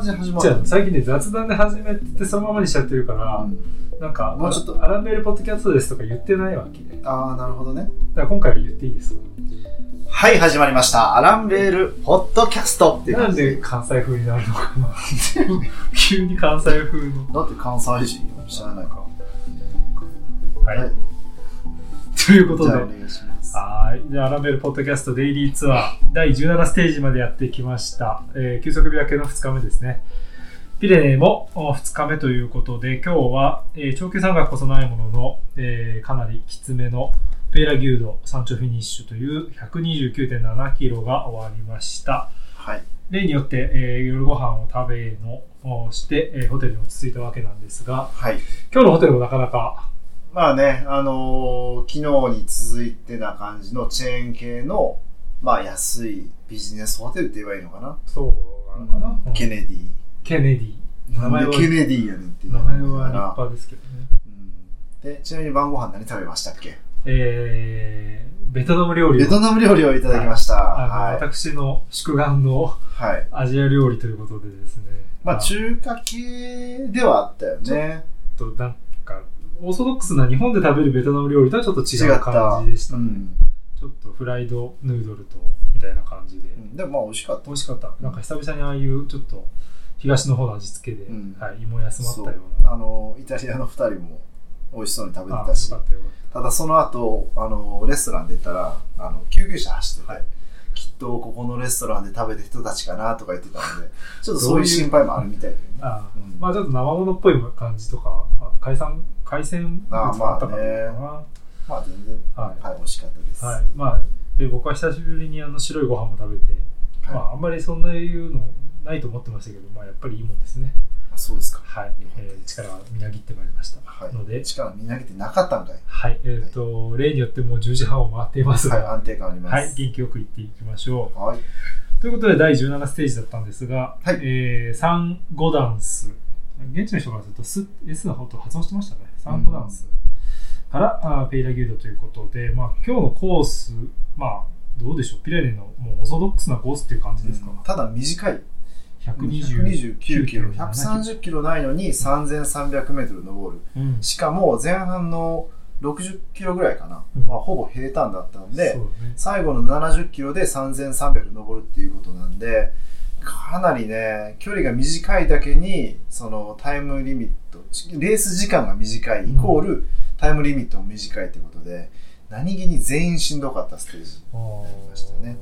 感じで始まる最近ね、雑談で始めてそのままにしちゃってるから、なんか、もうちょっとアランベルポッドキャストですとか言ってないわけで。だああ、なるほどね。から今回は言っていいですかはい、始まりました。アランベールポッドキャストっていうなんで関西風になるのかな 急に関西風の。だって関西人よ知らないか。はい。ということでお、願いします。はい。じゃあ、アランベルポッドキャストデイリーツアー第17ステージまでやってきました。えー、休息日明けの2日目ですね。ピレネーもお2日目ということで、今日は、えー長距山岳こそないものの、えーかなりきつめのペーラギュード山頂フィニッシュという129.7キロが終わりました。はい。例によって、えー夜ご飯を食べのをして、えーホテルに落ち着いたわけなんですが、はい。今日のホテルもなかなか、まあね、あのー昨日に続いてな感じのチェーン系の、まあ安いビジネスホテルって言えばいいのかな。そうなのかな、うんケネディ。ケネディ。名前はなんでケネディやねんっていう名。前は立派ですけどね。うんで、ちなみに晩ご飯何食べましたっけ？えー、ベトナム料理をベトナム料理をいただきました。はい。私の宿願のはい。アジア料理ということでですね。まあ中華系ではあったよね。ちょっとなんか、オーソドックスな日本で食べるベトナム料理とはちょっと違う違った。感じでしたね。うんちょっとフライドヌードルと、みたいな感じで。うんでもまあ美味しかった。美味しかった。なんか久々にああいうちょっと東の方の味付けで、うんはい、芋休まったよそうな。あの、イタリアの二人も美味しそうに食べてあたしただその後、あの、レストランで行ったら、あの、救急車走ってて、はいきっとここのレストランで食べてる人たちかなとか言ってたので、ちょっとそういう心配もあるみたいで、ね。ああうんまあちょっと生物っぽい感じとか、あ海産、海鮮物ああったからまあ。まあ全然、ははい、美味しかったです。はい。まあ、で、僕は久しぶりにあの白いご飯も食べて、はいまあ、あんまりそんないうのないと思ってましたけど、まあ、やっぱりいいもんですね。あそうですか。はい。えー力はみなぎってまいりました。はいので、力みなげてなかったんかい。はい。えっ、と、例によってもう10時半を回っていますが、はい、はい、安定感あります。元気よく行っていきましょはい。う。ということで、第17ステージだったんですが、はいえー、サンゴダンス。現地の人からすると、ス S の方と発音してましたね。サンゴダンス。から、あーペイラギュードということで、まあ、今日のコース、まあ、どうでしょう、ピレネのもうオーソドックスなコースっていう感じですか、ただ短い。129 129キロ。130 130キロないのに3300メートル登る。うん、しかも前半の60キロぐらいかな。うんまあ、ほぼ平坦だったんで、ね。最後の70キロで3300登るっていうことなんで、かなりね、距離が短いだけに、そのタイムリミット、レース時間が短いイコール、タイムリミットも短いってことで、何気に全員しんどかったステージ。あーましたね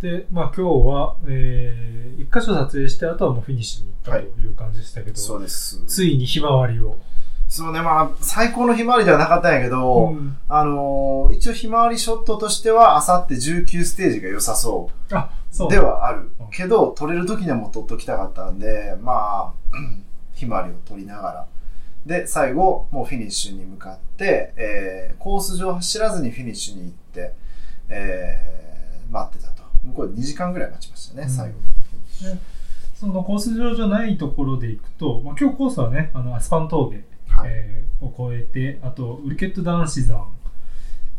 で、まあ今日は、えー、一箇所撮影して、あとはもうフィニッシュに行ったという感じでしたけど、そうです。ついにひまわりを。そうね、まあ、最高のひまわりではなかったんやけど、うんあのー一応ひまわりショットとしては、あさって19ステージが良さそう。あ、そう。ではあるうんけど、撮れる時にはもう撮っときたかったんで、まあ、ひまわりを撮りながら。で、最後、もうフィニッシュに向かって、えーコース上走らずにフィニッシュに行って、えー待ってたと。向こうで2時間ぐらい待ちましたね、うん最後。そのコース上じゃないところで行くと、まあ、今日コースはね、あのアスパン峠、はい。えーを越えて、あと、ウルケット男子山、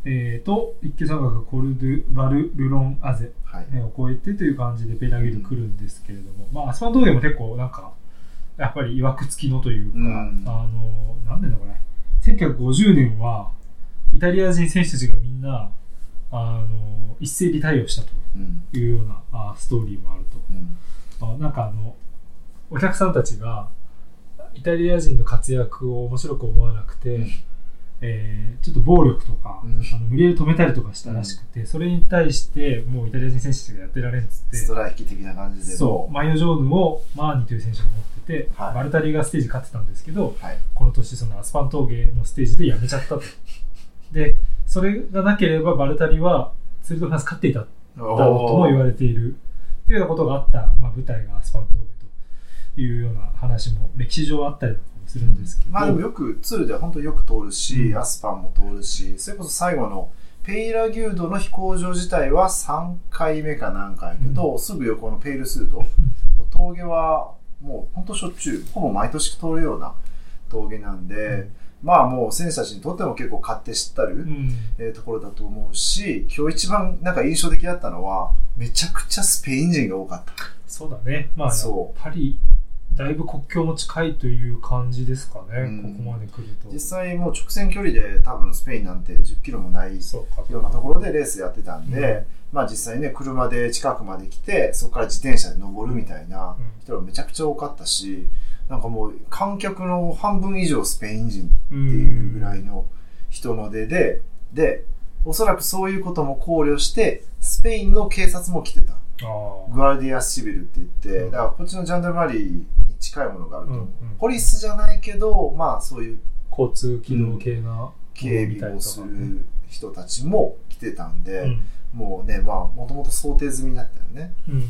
えーと、一級山岳コルドゥ・バル・ルロン・アゼ、はい。ねを越えてという感じでペナギル来るんですけれども、まあ、アスパン峠も結構なんか、やっぱり曰く付きのというか、うんあの、なんでだこれ、1950年は、イタリア人選手たちがみんな、あの、一斉リタイアをしたとうん。いうようなあストーリーもあると。うん。あなんかあの、お客さんたちが、イタリア人の活躍を面白く思わなくて、うんえーちょっと暴力とか、うん。あの無理やり止めたりとかしたらしくて、それに対してもうイタリア人選手がやってられんっつってストライキ的な感じで。そう。マイオジョーヌをマーニという選手が持ってて、はい。バルタリがステージ勝ってたんですけどはい。この年そのアスパン峠のステージでやめちゃったと。でそれがなければバルタリはツール・ド・フランス勝っていただろうとも言われている。っていうようなことがあった、まあ、舞台がアスパン峠というような話も歴史上あったりとかもするんですけど、まあでもよくツールでは本当によく通るし、うんアスパンも通るし、それこそ最後のペイラギュードの飛行場自体は3回目か何回やけど、すぐ横のペイルスードの峠はもう本当しょっちゅう、ほぼ毎年通るような峠なんで、まあもう選手たちにとっても結構勝手知ったる、うん。えーところだと思うし、今日一番なんか印象的だったのは、めちゃくちゃスペイン人が多かった。そうだね。まあ、そうぱり、だいぶ国境も近いという感じですかね。うんここまで来ると。実際もう直線距離で多分スペインなんて10キロもない。ようなところでレースやってたんで、うんまあ実際ね、車で近くまで来て、そこから自転車で登るみたいな人がめちゃくちゃ多かったし、なんかもう観客の半分以上スペイン人っていうぐらいの人の出で、で、おそらくそういうことも考慮して、スペインの警察も来てた。グアルディアスシビルって言って、うんだからこっちのジャンダルマリーに近いものがあると思う。うんうんポリスじゃないけど、まあそういう交通機動系な警備をする人たちも来てたんで、うん。もうね、まあもともと想定済みだったよね。うん。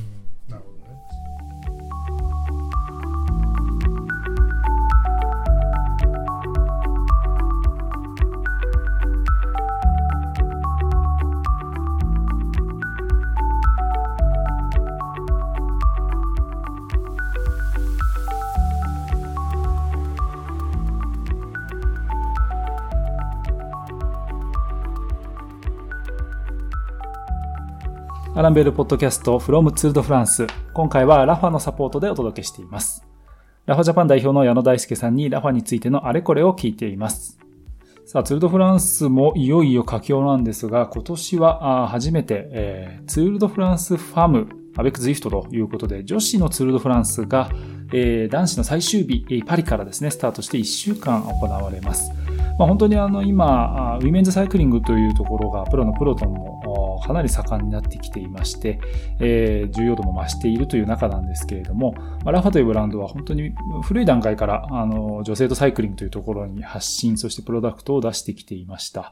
アランベルポッドキャスト from ツールドフランス。今回は Rapha のサポートでお届けしています。 Rapha Japan 代表の矢野大輔さんに Rapha についてのあれこれを聞いています。さあ、ツールドフランスもいよいよ佳境なんですが、今年は初めて、えーツールドフランス Femmes avec Zwift ということで、女子のツールドフランスが、えー男子の最終日、パリからですね、スタートして1週間行われます。まあ、本当にあの今、 women's cycling というところがプロのプロともかなり盛んになってきていまして、えー重要度も増しているという中なんですけれども、まあラファというブランドは本当に古い段階からあの女性とサイクリングというところに発信、そしてプロダクトを出してきていました。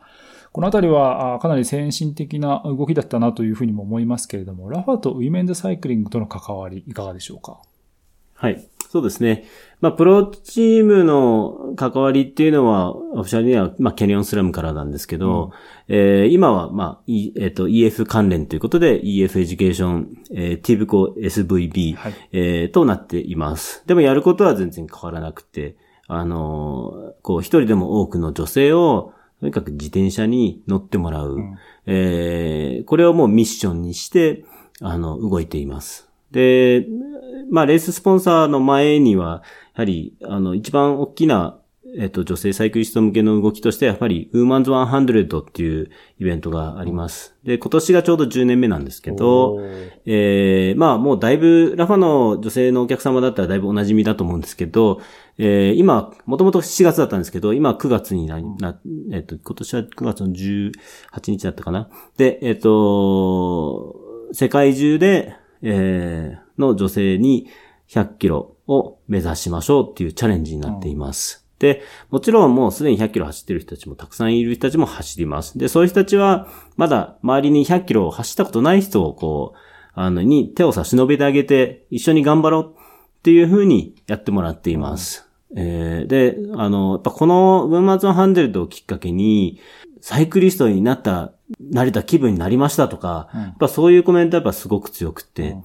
このあたりはかなり先進的な動きだったなというふうにも思いますけれども、ラファと women's cycling との関わりいかがでしょうか？はい。そうですね。まあ、プロチームの関わりっていうのは、オフィシャルには、まあ、キャニオンスラムからなんですけど、えー今は、まあ、E- えっ、と、EF 関連ということで、EF エデュケーション、えー、ティブコ SVB、はいえーとなっています。でもやることは全然変わらなくて、あのーこう、一人でも多くの女性を、とにかく自転車に乗ってもらう。んえーこれをもうミッションにして、あの、動いています。で、まあ、レーススポンサーの前には、やはり、あの、一番大きな、えっと、女性サイクリスト向けの動きとして、やっぱり、ウーマンズ100っていうイベントがあります。で、今年がちょうど10年目なんですけど、えーまあもうだいぶ、ラファの女性のお客様だったらだいぶお馴染みだと思うんですけど、えー今、もともと7月だったんですけど、今9月になり、な、えっ、と、今年は9月の18日だったかな。で、えっ、と、世界中で、えーの女性に100キロを目指しましょうっていうチャレンジになっています。で、もちろんもうすでに100キロ走ってる人たちもたくさんいる人たちも走ります。で、そういう人たちは、まだ周りに100キロを走ったことない人をこう、あの、に手を差し伸べてあげて、一緒に頑張ろうっていう風にやってもらっています。えーで、あの、やっぱこのウーマンズハンデルドをきっかけに、サイクリストになった、なれた気分になりましたとか、うん。やっぱそういうコメントはやっぱすごく強くて、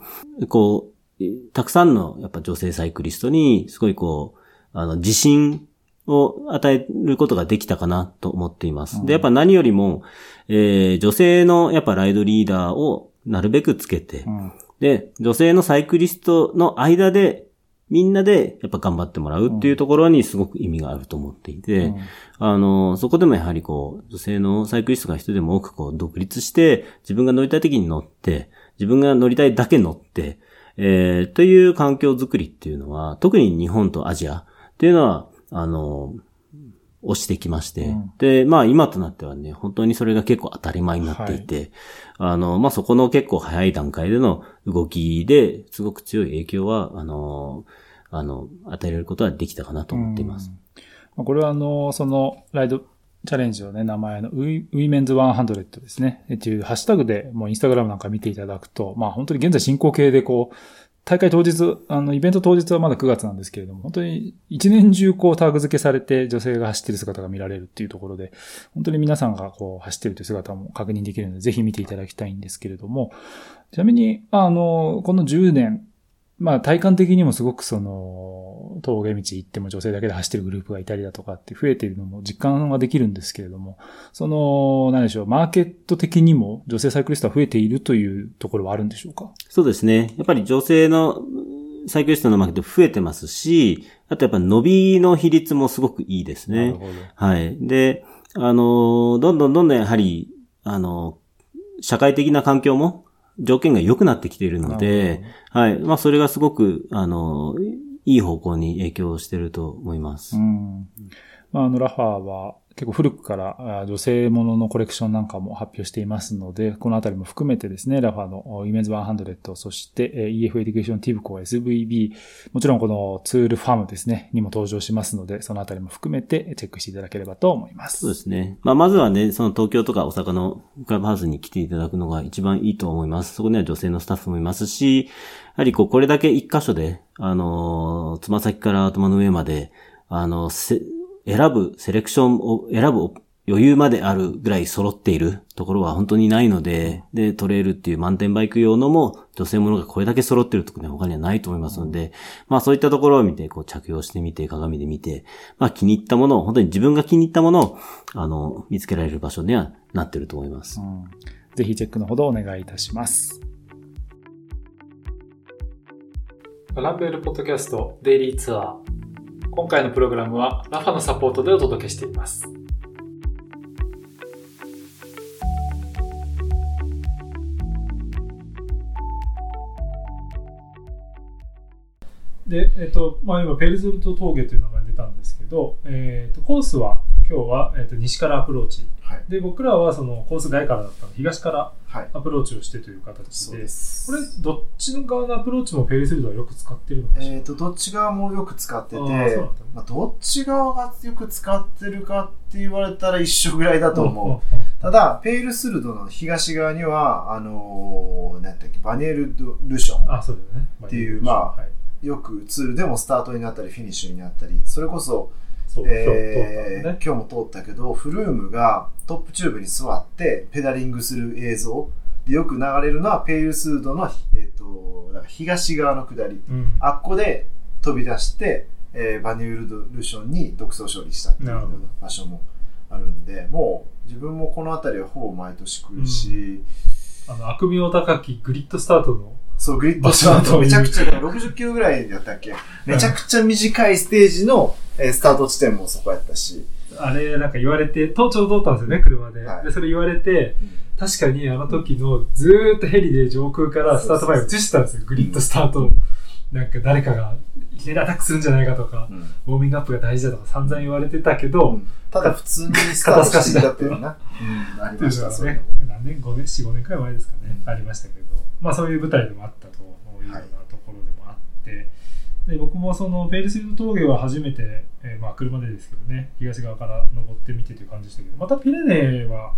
こう、たくさんのやっぱ女性サイクリストに、すごいこう、あの、自信を与えることができたかなと思っています。で、やっぱ何よりも、えー女性のやっぱライドリーダーをなるべくつけて、うん。で、女性のサイクリストの間で、みんなでやっぱ頑張ってもらうっていうところにすごく意味があると思っていて、うん。あの、そこでもやはりこう、女性のサイクリストが一人でも多くこう、独立して、自分が乗りたい時に乗って、自分が乗りたいだけ乗って、えー、という環境づくりっていうのは、特に日本とアジアっていうのは、あの、押してきまして、うんで、まあ今となってはね、本当にそれが結構当たり前になっていて、あの、まあそこの結構早い段階での動きですごく強い影響は、あの、あの、与えられることはできたかなと思っています。まあこれはあの、その、ライドチャレンジのね、名前のウィ Women's 100ですね。っていうハッシュタグでもうインスタグラムなんか見ていただくと、まあ本当に現在進行形でこう、大会当日、あの、イベント当日はまだ9月なんですけれども、本当に一年中こうタグ付けされて女性が走ってる姿が見られるっていうところで、本当に皆さんがこう走ってるという姿も確認できるので、ぜひ見ていただきたいんですけれども、ちなみに、あの、この10年まあ体感的にもすごくその、峠道行っても女性だけで走ってるグループがいたりだとかって増えているのも実感はできるんですけれども、その、何でしょう、マーケット的にも女性サイクリストは増えているというところはあるんでしょうか？そうですね。やっぱり女性のサイクリストのマーケット増えてますし、あとやっぱ伸びの比率もすごくいいですね。なるほど。はい。で、あの、どんどんどんどんやはり、あの、社会的な環境も条件が良くなってきているので、はい。まあ、それがすごく、あの、いい方向に影響していると思います。うん。まあ、あの、ラファーは結構古くから女性もののコレクションなんかも発表していますので、このあたりも含めてですね、ラファの Women's 100、そして EF エデュケーションティブコ SVB、もちろんこのツールファムですね、にも登場しますので、そのあたりも含めてチェックしていただければと思います。そうですね。まあ、まずはね、その東京とか大阪のクラブハウスに来ていただくのが一番いいと思います。そこには女性のスタッフもいますし、やはりこう、これだけ一箇所で、あの、つま先から頭の上まで、あの、せ選ぶ、セレクションを選ぶ余裕まであるぐらい揃っているところは本当にないので、で、トレイルっていうマウンテンバイク用のも女性ものがこれだけ揃ってるところね、他にはないと思いますので、まあそういったところを見て、こう着用してみて、鏡で見て、まあ気に入ったものを、本当に自分が気に入ったものを、あの、見つけられる場所にはなってると思います。うんぜひチェックのほどお願いいたします。アランベールポッドキャストデイリーツアー。今回のプログラムはラファのサポートでお届けしています。で、えっと、まあ今、ペイルスルド峠という名前出たんですけど、えっと、コースは今日は、えっと、西からアプローチ。はい。で、僕らはそのコース外からだったので、東からはい。アプローチをしてという形で、です。これ、どっちの側のアプローチもペルズルトはよく使ってるのかえっ、と、どっち側もよく使ってて、まあ、どっち側がよく使ってるかって言われたら一緒ぐらいだと思う。うんうんただ、ペイルスルドの東側には、あのー、なんだっけ、バニェールドリュション。っていうまあはい、よくツールでもスタートになったり、フィニッシュになったり、それこそ、えーね。今日も通ったけど、フルームがトップチューブに座ってペダリングする映像でよく流れるのはペイルスードの、えー、とだから東側の下り。うん。あっこで飛び出して、えーバニュールドルションに独走勝利したっていう場所もあるんで、もう自分もこの辺りはほぼ毎年来るし、あの、悪名高きグリッドスタートの、そう、グリッドスタートめちゃくちゃ、60キロぐらいだったっけ？めちゃくちゃ短いステージの、えースタート地点もそこやったし、あれ、なんか言われて、都庁通ったんですよね、車で。はい。で、それ言われて、確かにあの時のずーっとヘリで上空からスタート前を映してたんですよ、グリッドスタートを。なんか誰かがいきなりアタックするん。じゃないかとか、うん。ウォーミングアップが大事だとか散々言われてたけど、うん。ただ普通にスタートしてだったよな。うん、ありました、ねの。、何年、5年、4、5年くらい前ですかね、うん。ありましたけど、まあそういう舞台でもあったというような。ところでもあって、で僕もそのペイルスリード峠は初めて、えーまあ車でですけどね、東側から登ってみてという感じでしたけど、またピレネーは、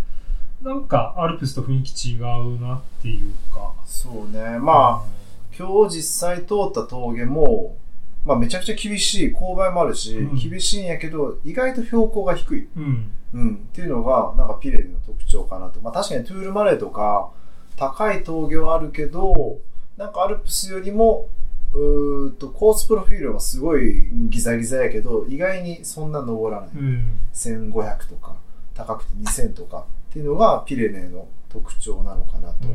なんかアルプスと雰囲気違うなっていうか、そうね。まあ、今日実際通った峠も、まあめちゃくちゃ厳しい、勾配もあるし、うん厳しいんやけど、意外と標高が低い。うん、うん。っていうのが、なんかピレネの特徴かなと。まあ確かにトゥールマレーとか、高い峠はあるけど、なんかアルプスよりも、うーっと、コースプロフィールはすごいギザギザやけど、意外にそんな登らない。うん、1500とか、高くて2000とかっていうのがピレネの特徴なのかなと。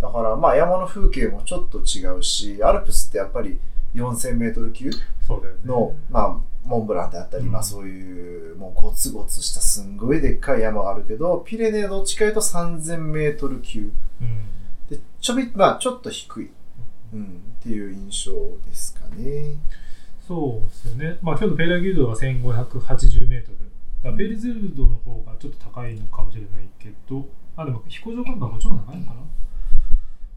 だからまあ山の風景もちょっと違うし、アルプスってやっぱり4000メートル級そうだよね。の、まあ、モンブランであったり、うんまあそういう、もうゴツゴツしたすんごいでっかい山があるけど、ピレネどっちかいうと3000メートル級。うんで、ちょび、まあちょっと低い。うん、っていう印象ですかね。そうですよね。まあ今日のペイラギルドが1580メートル。だペイルズルドの方がちょっと高いのかもしれないけど、あ、でも飛行場感がこっちの方が高いのかな。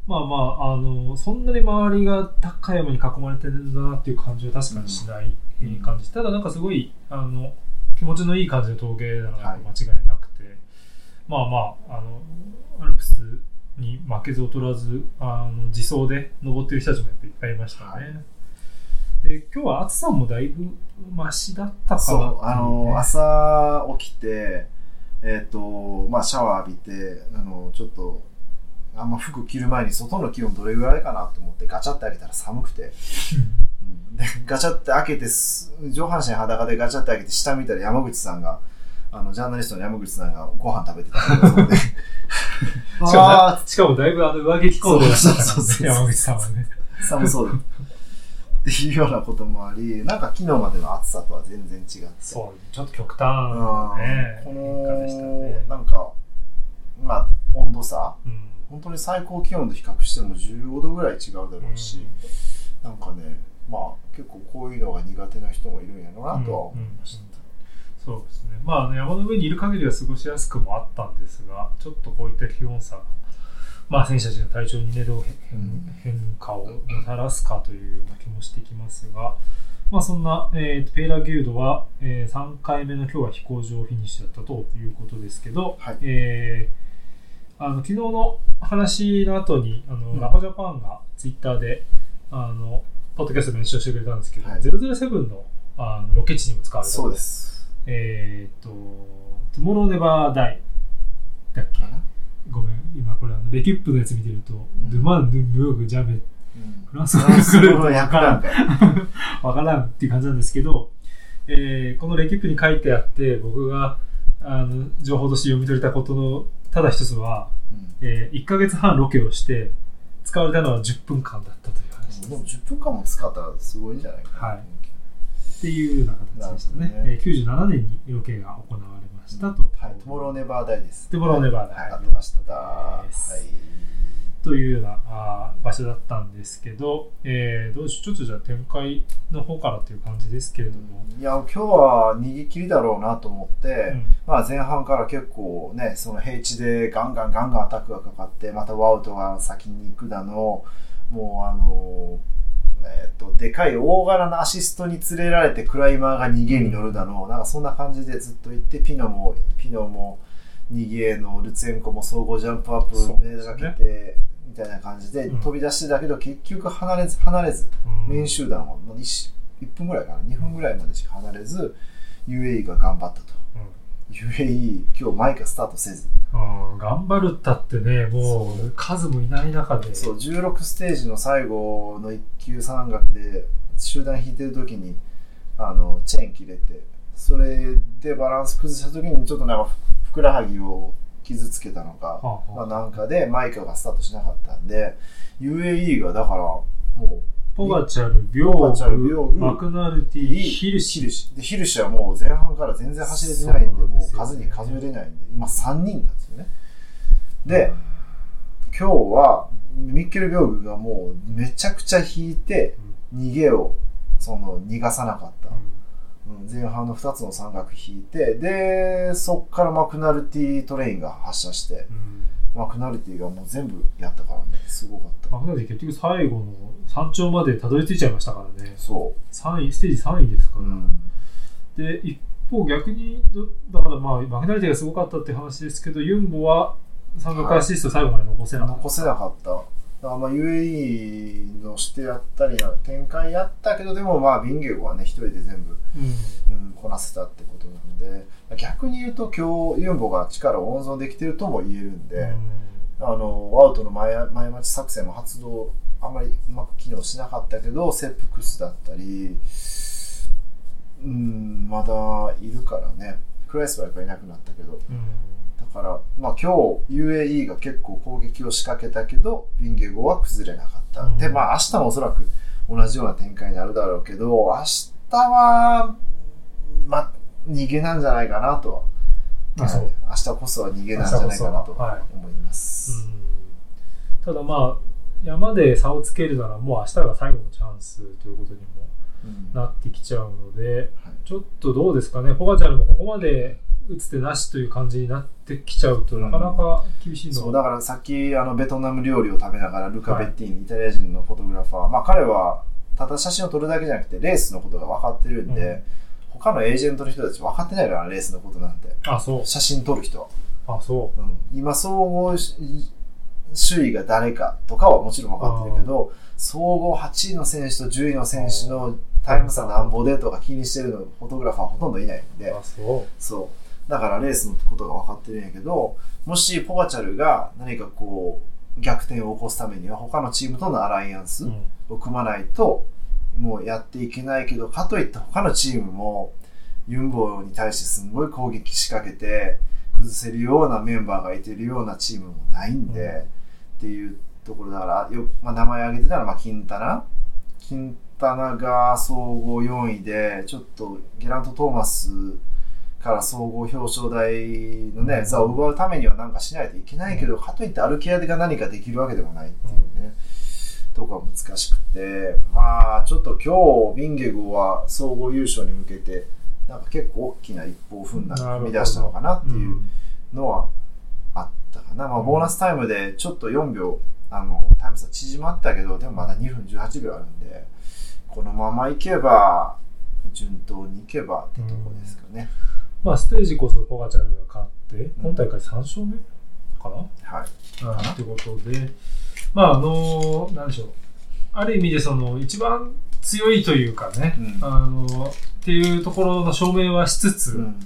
まあまあ、あの、そんなに周りが高い山に囲まれてるんだなっていう感じは確かにしないえー感じ。ただなんかすごい、あの、気持ちのいい感じの峠なのが間違いなくて、まあまあ、あの、アルプスに負けず劣らず、あの、自走で登ってる人たちもやっぱいっぱいいましたね。はい。で、今日は暑さもだいぶマシだったかなあねの、朝起きて、えっ、と、まあシャワー浴びて、あの、ちょっと、あんま服着る前に外の気温どれぐらいかなと思ってガチャって開けたら寒くて、うん。でガチャって開けてす上半身裸でガチャって開けて下見たら山口さんがあのジャーナリストの山口さんがご飯食べてたので しかも、しかもだいぶあの上着着込んでしたそうそうそうんで、山口さんはね。寒そうだ。っていうようなこともありなんか昨日までの暑さとは全然違って。そう、ちょっと極端うん。なね、こ変化でしたのね。なんかまあ温度差。うん。本当に最高気温で比較しても15度ぐらい違うだろうし、なんかねまあ結構こういうのが苦手な人もいるんやろうなとは思いました、そうですね。まあ、ね、山の上にいる限りは過ごしやすくもあったんですが、ちょっとこういった気温差が、まあ、選手たちの体調にね、どう変,、化をもたらすかというような気もしてきますが、まあ、そんな、えーとペーラーギルドは、え3回目の今日は飛行場フィニッシュだったということですけど、はい。えーあの昨日の話の後にあの、うん。ラファジャパンがツイッターであのポッドキャストで練習してくれたんですけど、はい。007のあのロケ地にも使われたそうですえーっと、トゥモローネバーダイだっけ？ごめん、今これあのレキュップのやつ見てると、ん。ドゥマン、ドゥムヨーグ、ジャベ、うん。フランス語フランス語でわからん、わからんっていう感じなんですけど、えーこのレキュップに書いてあって、僕があの情報として読み取れたことのただ一つは、うん。え1ヶ月半ロケをして、使われたのは10分間だったという話でも10分間も使ったらすごいんじゃないかな、はいっていうような形でしたね。ねえー97年にロケが行われましたと。はい、トゥモローネバーダイです。トゥモローネバーダイはい、合ってました。はい。というようなあー場所だったんですけど、えーどうしちょっとじゃあ展開の方からという感じですけれども、いや、今日は逃げ切りだろうなと思って、うんまあ前半から結構ね、その平地でガンガンガンガンアタックがかかって、またワウトが先に行くだの、もうあのえっと、でかい大柄なアシストに連れられてクライマーが逃げに乗るだの、なんかそんな感じでずっと行って、ピノも、ピノも逃げのルツェンコも総合ジャンプアップ目がけて、みたいな感じでうん飛び出してたけど、結局離れず、離れず、うんメイン集団はもう 1, 1分ぐらいかな、2分ぐらいまでしか離れず、UAE が頑張ったと。UAE、今日マイカスタートせず。うん頑張るったってね、もう数もいない中で、そう、16ステージの最後の一級山岳で集団引いてる時に、あの、チェーン切れて、それでバランス崩した時にちょっとなんかふふくらはぎを傷つけたのか、まあなんかでマイカがスタートしなかったんで、UAE がだから、もう、ポガチャル、ビョーグマクナルティ、ヒルシヒルシ。でヒルシはもう前半から全然走れてないんで、もう数に数えれないんで、今3人なんですよね。で、今日はミッケル・ビョーグがもうめちゃくちゃ引いて、逃げをその逃がさなかった。うん。前半の2つの山岳引いて、で、そっからマクナルティトレインが発射して、うんマクナルティがもう全部やったからね、すごかった。マクナルティ結局最後の山頂までたどり着いちゃいましたからね。そ3位、ステージ3位ですかう。ら。うん。で、一方逆にど、だからまあ、マクナルティがすごかったって話ですけど、ユンボは三角アシスト最後まで残せなかった。残せなかった。だからまあ UAE のしてやったりな展開やったけど、でもまあビンゲゴはね、一人で全部、うん。うん、こなせたってことなんで、逆に言うと今日ユンボが力を温存できてるとも言えるんで、あの、アウトの前前待ち作戦も発動、あんまりうまく機能しなかったけど、セップクスだったり、うん、まだいるからね。クライスはやっぱいなくなったけど、うん。だから、まあ今日 UAE が結構攻撃を仕掛けたけど、ビンゲゴは崩れなかった。うん。で、まあ明日もおそらく同じような展開になるだろうけど、明日は、まあ逃げなんじゃないかなと。は。はい。明日こそは逃げなんじゃないかなと思います。ただまあ、山で差をつけるならもう明日が最後のチャンスということにもうん。なってきちゃうので、はい。ちょっとどうですかね、ポガチャルもここまで打つ手なしという感じになってきちゃうと、なかなか厳しいのそうだからさっきあのベトナム料理を食べながらルカ・ベッティーニ、イタリア人のフォトグラファー、まあ、彼はただ写真を撮るだけじゃなくてレースのことが分かってるんで、うん。他のエージェントの人たち分かってないからレースのことなんてあ、そう。写真撮る人は、あ、そう。ん。今総合し首位が誰かとかはもちろん分かってるけど総合8位の選手と10位の選手のタイム差なんぼでとか気にしてるのフォトグラファーはほとんどいないんう。で。あ、そう。だからレースのことが分かってるんやけど、もしポガチャルが何かこう、逆転を起こすためには他のチームとのアライアンスうんを組まないと、もうやっていけないけど、かといって他のチームもユンボに対してすごい攻撃仕掛けて、崩せるようなメンバーがいてるようなチームもないんで、うんっていうところだから、よまあ、名前挙げてたら、まあ、キンタナ。キンタナが総合4位で、ちょっとゲラント・トーマスから総合表彰台のね、座を奪うためにはなんかしないといけないけど、かといってアルケアが何かできるわけでもないっていうね、とこは難しくて、まあ、ちょっと今日、ビンゲゴは総合優勝に向けて、なんか結構大きな一歩を踏んだ、踏み出したのかなっていうのはあったかな。まあ、ボーナスタイムでちょっと4秒、あの、タイム差縮まったけど、でもまだ2分18秒あるんで、このままいけば、順当にいけばってとこですかね。まあ、ステージこそポガチャルが勝って、今大会3勝目かな、はい。うん、ってことで、まあ、あのなんでしょう。ある意味でその、一番強いというかね、うん。あのっていうところの証明はしつつ、うん、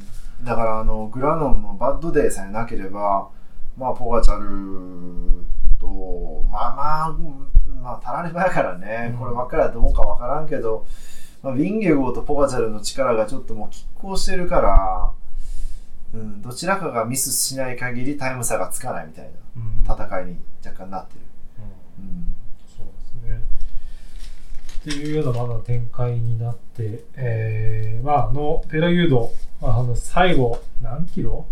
だからあのグラノンのバッドデーさえなければ、まあ、ポガチャルとまあまあ、うんまあ、たらればやからね、うん。こればっかりはどうかわからんけど、まあ、ウィンゲゴーとポガチャルの力がちょっともう拮抗してるから、うん、どちらかがミスしない限りタイム差がつかないみたいうんな戦いに若干なってる。うんうんそうですね。っていうようなまだ展開になって、えー、まあ、あの、ペラユード、まあ、あの、最後、何キロ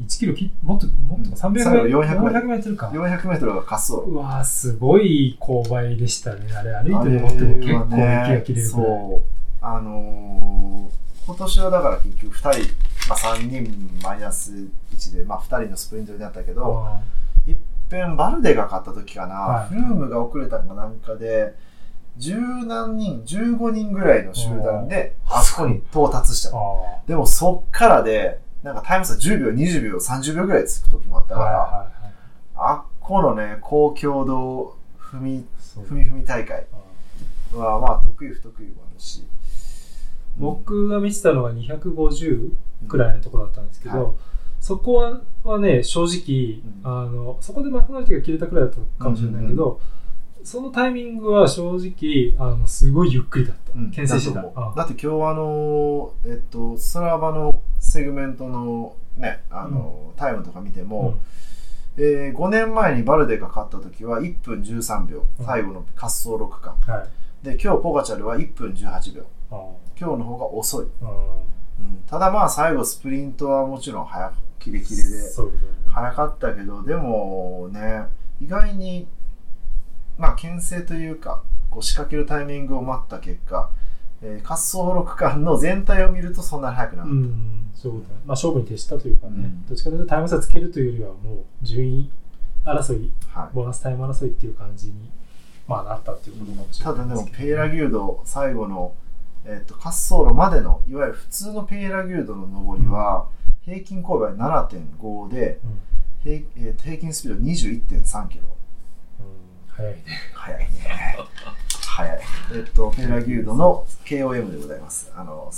?1 キロきもっと、もっと、うん300メートル。400 400メートルか。400メートルが滑走路。うわーすごい勾配でしたね。あれ、歩いて登っても結構息が切れる。そう。あのー今年はだから結局2人、まあ、3人マイナス1で、まあ、2人のスプリントになったけど、あいっぺんバルデが勝った時かな、はいフルームが遅れたのかなんかで、十何人、15人ぐらいの集団で、あそこに到達したでもそっからで、なんかタイム差10秒、20秒、30秒ぐらいつく時もあったー。から、はいはいはい。あっこのね、高強度踏み、踏み踏み大会は、まあ、得意不得意もあるし。僕が見てたのが250くらいのところだったんですけど、はいそこははね、正直、うんあの、そこでマクナリティが切れたくらいだったかもしれないけど、そのタイミングは正直、あの、すごいゆっくりだった。うん牽制してた。だって今日あの、えっと、ストラバのセグメントのね、あの、タイムとか見ても、えー5年前にバルデが勝った時は1分13秒、うん最後の滑走6区間。うんはい。で、今日ポガチャルは1分18秒。今日の方が遅い。あうんただまあ最後スプリントはもちろん早く、キレキレで。早かったけど、でもね、意外に、まあ牽制というか、こう仕掛けるタイミングを待った結果、えー滑走路区間の全体を見るとそんなに速くなかった。うん、そういうこと。まあ、勝負に徹したというかね、うん。どっちかというとタイム差つけるというよりは、もう順位争い、はい。ボーナスタイム争いっていう感じに、まあ、なったっていうことかもしれたないだでもペーラギュード最後の、えっと滑走路までのいわゆる普通のペーラギュードの上りは平均勾配7.5でうん、平,、えーと平均スピード21.3キロ。うん、早いね。速いね。速い。えっとペーラギュードの KOM でございます。あの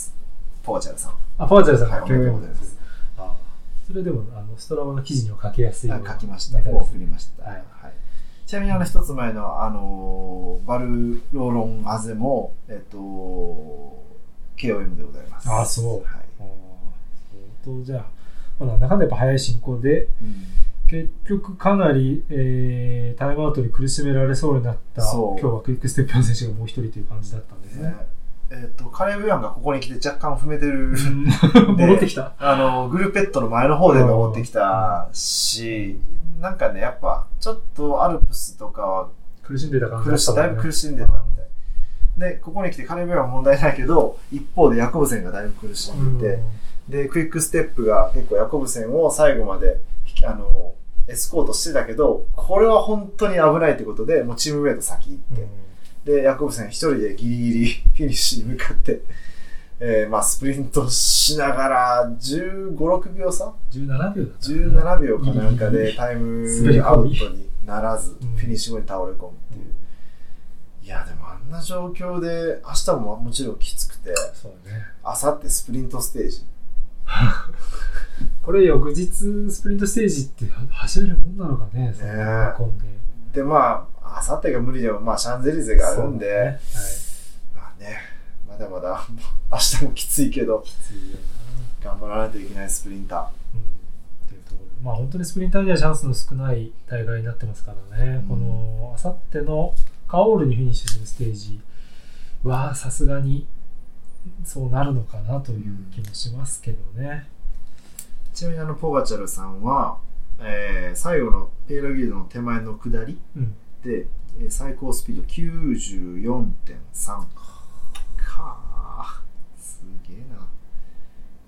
ポーチャルさん。あ、パワーチャルさん。がはいおめでとうございます。ああそれでも、あの、ストラバの記事には書きやすい書きました。ネタですもう振りました、はい。ちなみにあの一つ前のあのバルロロンアゼもえっと KOM でございます。あそう。はい。相当じゃあ、まだかんだやっぱ早い進行で、うん。結局かなり、えー、タイムアウトに苦しめられそうになった、今日はクイックステップの選手がもう一人という感じだったんですね。ね。えっとカレー・ブヤンがここに来て若干踏めてるで 戻ってきた？あのグルペットの前の方で登ってきたしなんかねやっぱちょっとアルプスとかは苦しんでた感じ苦しだいぶ苦しんでたみたい。でここに来てカレー・ブヤンは問題ないけど一方でヤコブセンがだいぶ苦しんでて、で、クイックステップが結構ヤコブセンを最後まで、あの、エスコートしてたけど、これは本当に危ないってことで、もうチームメイト先行って、で、ヤコブセン一人でギリギリフィニッシュに向かって、えーまあスプリントしながら、15、6秒差？17秒だった、?17 秒かなんかでタイムアウトにならず、うんフィニッシュ後に倒れ込むっていう。いや、でもあんな状況で、明日ももちろんきつくて、そうね。明後日スプリントステージ。これ翌日スプリントステージって走れるもんなのかね、そんな混んで。で、まあ、あさってが無理でも、まあ、シャンゼリゼがあるんで、ね。はい。まあね、まだまだ、明日もきついけど、頑張らないといけないスプリンタうんっていうところ。でまあ本当にスプリンターにはチャンスの少ない大会になってますからね、うん。このあさってのカオールにフィニッシュするステージはさすがにそうなるのかなという気もしますけどね。ー。ちなみにあの、ポガチャルさんは、えー最後のペーラギルドの手前の下りうんで、えー最高スピード94.3。か。ーすげえな。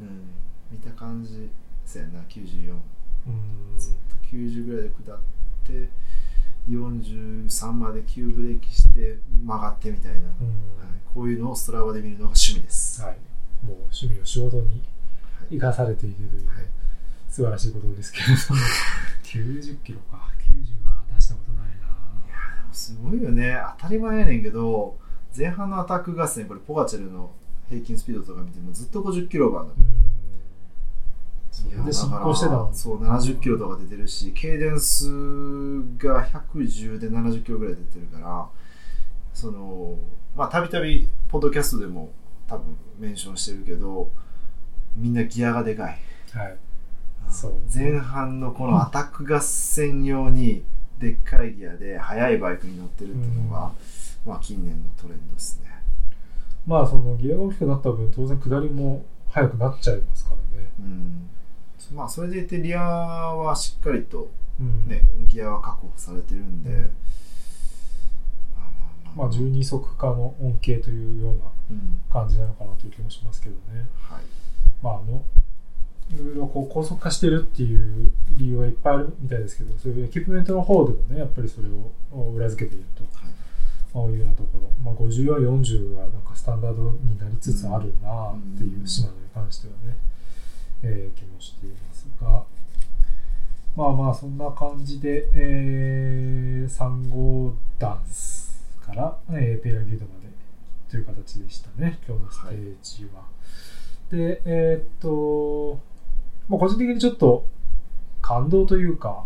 うん。見た感じ、そうやな、94。うん。ずっと90ぐらいで下って43まで急ブレーキして曲がってみたいな、はい、こういうのをストラバで見るのが趣味です、はい、もう趣味を仕事にはい。生かされているという、はい。素晴らしいことですけれども。90キロか。90は出したことないなすごいよね。当たり前やねんけど前半のアタック合戦これポガチェルの平均スピードとか見てもずっと50キロオーバーなのうん。で進行してたそう70キロとか出てるしケイデンスが110で70キロぐらい出てるからそのまあたびたびポッドキャストでも多分メンションしてるけどみんなギアがでかい。はい。そう。前半のこのアタック合戦用にでっかいギアで速いバイクに乗ってるっていうのが、まあ近年のトレンドですね。まあそのギアが大きくなった分当然下りも速くなっちゃいますからね、うん。まあそれでいてリアはしっかりとうん。ね、ギアは確保されてるんで、うん。ままあ、12速化の恩恵というようなうん。感じなのかなという気もしますけどね。はい。まあ、あの、いろいろこう高速化してるっていう理由はいっぱいあるみたいですけど、そういうエキュプメントの方でもね、やっぱりそれを裏付けていると。い。うようなところ、まあ、54、40はなんかスタンダードになりつつあるなっていう島根に関してはね、えー気もしていますが、まあまあそんな感じで、えー、3号ダンスから、えーペアギルドまでという形でしたね、今日のステージは。で、えーっと、まあ、個人的にちょっと感動というか、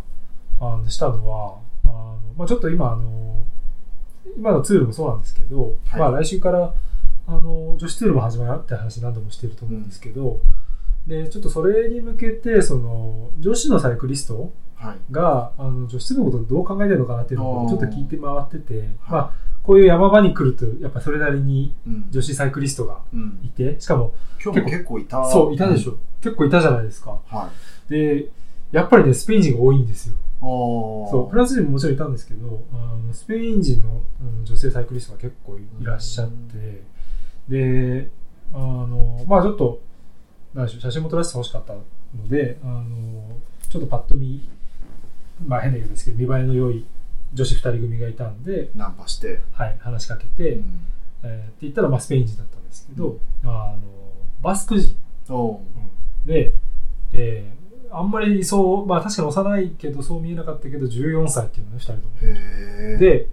あのしたのは、あのまあ、ちょっと今あの、今のツールもそうなんですけど、はい。まあ来週からあの女子ツールも始まるって話何度もしてると思うんですけど、でちょっとそれに向けてその女子のサイクリストはい。があの女子ツールのことをどう考えてるのかなっていうのをちょっと聞いて回ってて、はい。まあ、こういう山場に来るとやっぱそれなりにうん。女子サイクリストがうん。いてしかも今日も結構いた。そういたでしょ、結構いたじゃないですか。はい。でやっぱりねスペイン人が多いんですよ。そうフランス人ももちろんいたんですけどあのスペイン人の、うん女性サイクリストが結構いいらっしゃってであのまあちょっとなんでしょう写真も撮らせてほしかったのであのちょっとパッと見まあ変な言い方ですけど見栄えの良い女子2人組がいたんで、ナンパして、はい、話しかけて、うん。えーって言ったら、まあ、スペイン人だったんですけど、あのバスク人。おーで、えーあんまりそう、まあ確かに幼いけどそう見えなかったけど14歳っていうのね、2人とも。で、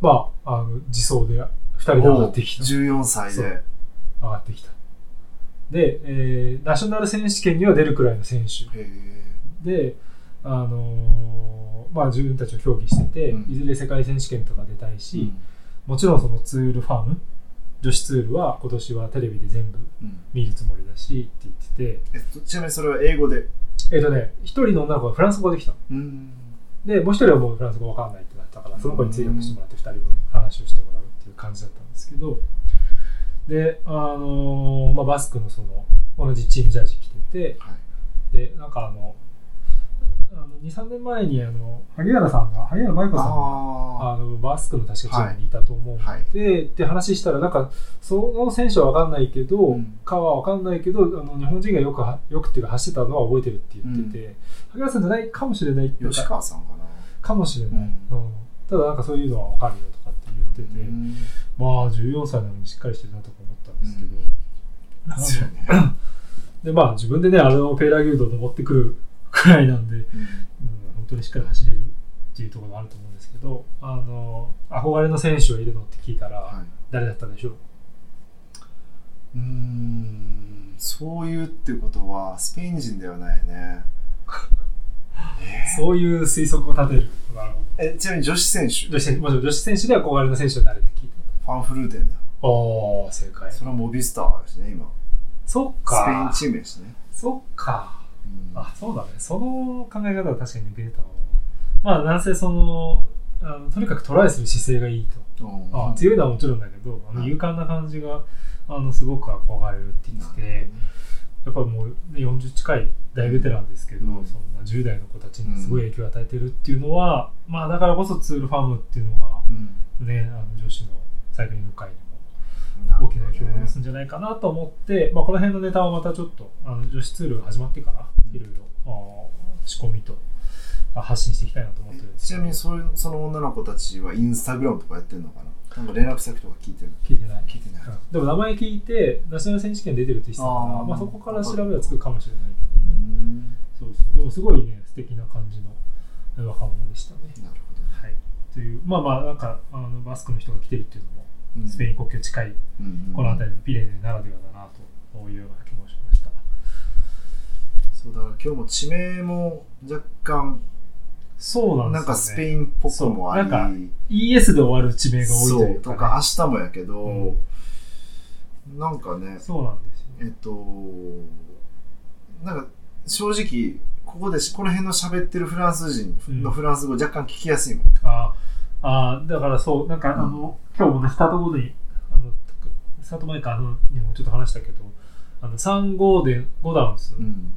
まあ、あの自走で2人で上がってきた。14歳で。上がってきた。で、えーナショナル選手権には出るくらいの選手。で、あのーまあ自分たちを競技してて、うん。いずれ世界選手権とか出たいし、もちろんそのツールファーム、女子ツールは今年はテレビで全部うん。見るつもりだしって言ってて、えっとちなみにそれは英語で？えっ、とね、一人の女の子がフランス語できた。うん。で、もう一人はもうフランス語わかんないってなったから、その子に通訳してもらって二人分話をしてもらうっていう感じだったんですけど、で、あのーまあ、バスクのその、同じチームジャージ着てて、はい。で、なんかあの、あの2、3年前にあの、萩原さんが、萩原舞子さんが、ああのバスクの確かチームにいたと思うので、はい。って話したら、なんか、その選手は分かんないけど、うん。かは分かんないけど、あの日本人がよくは、よくっていうか走ってたのは覚えてるって言ってて、萩原さんじゃないかもしれないって吉か、川さんかな。かもしれない、うん。うん。ただなんかそういうのは分かるよとかって言ってて、うん。まあ14歳なのにしっかりしてるなとか思ったんですけど、でまあ自分でね、あのペーラーギルドを登ってくるくらいなんで、うん、本当にしっかり走れるっていうところがあると思うんですけど、あの憧れの選手がいるのって聞いたら、はい。誰だったでしょう？うーんそういうってことはスペイン人ではないね。そういう推測を立てる。えちなみに女子選手？女子選手、もちろん女子選手で憧れの選手は誰って聞いてファンフルーテンだ。よおー、正解。それはモビスターですね今。そっスペインか。チームですね、そっか。うん。あ、そうだね。その考え方は確かに抜けてたわ。まあ、なんせその、あのとにかくトライする姿勢がいいと。うん。あ強いのはもちろんだけど、あのはい。勇敢な感じが、あの、すごく憧れるって言ってて、やっぱもう、ね、40近い大ベテランですけど、うん。そんな10代の子たちにすごい影響を与えてるっていうのは、まあだからこそツールファームっていうのが、うん。ね、あの女子のサイクリング界に大きな影響を及ぼすんじゃないかなと思って、まあこの辺のネタはまたちょっと、あの女子ツールが始まってから、いろいろ仕込みとあ発信していきたいなと思ってるんですちなみにそういうその女の子たちはインスタグラムとかやってるのかな？なんか連絡先とか聞いてる聞いてない。聞いてない、うんでも名前聞いて、ナショナル選手権出てるって言ってたから、まあ、そこから調べはつくかもしれないけうどね。んそうそう。でもすごいね、素敵な感じの若者でしたね。なるほどねはい。という、まあまあ、なんか、あのバスクの人が来てるっていうのも、うんスペイン国境近い、うんこの辺りのピレネならではだなというような気もしました。そうだから今日も地名も若干そうなんね。なんかスペインっぽくもあり。なんか ES で終わる地名が多いとそいううか、ね。とか明日もやけど、うん。なんかねそうなんですよ、えっとなんか正直ここでしこの辺の喋ってるフランス人のフランス語若干聞きやすいもん、ああーだからそう、なんか、うん。あの、今日もね、スタート後に、あの、スタート前か、あの、にもちょっと話したけど、あの、3号で5ダウンスっうん。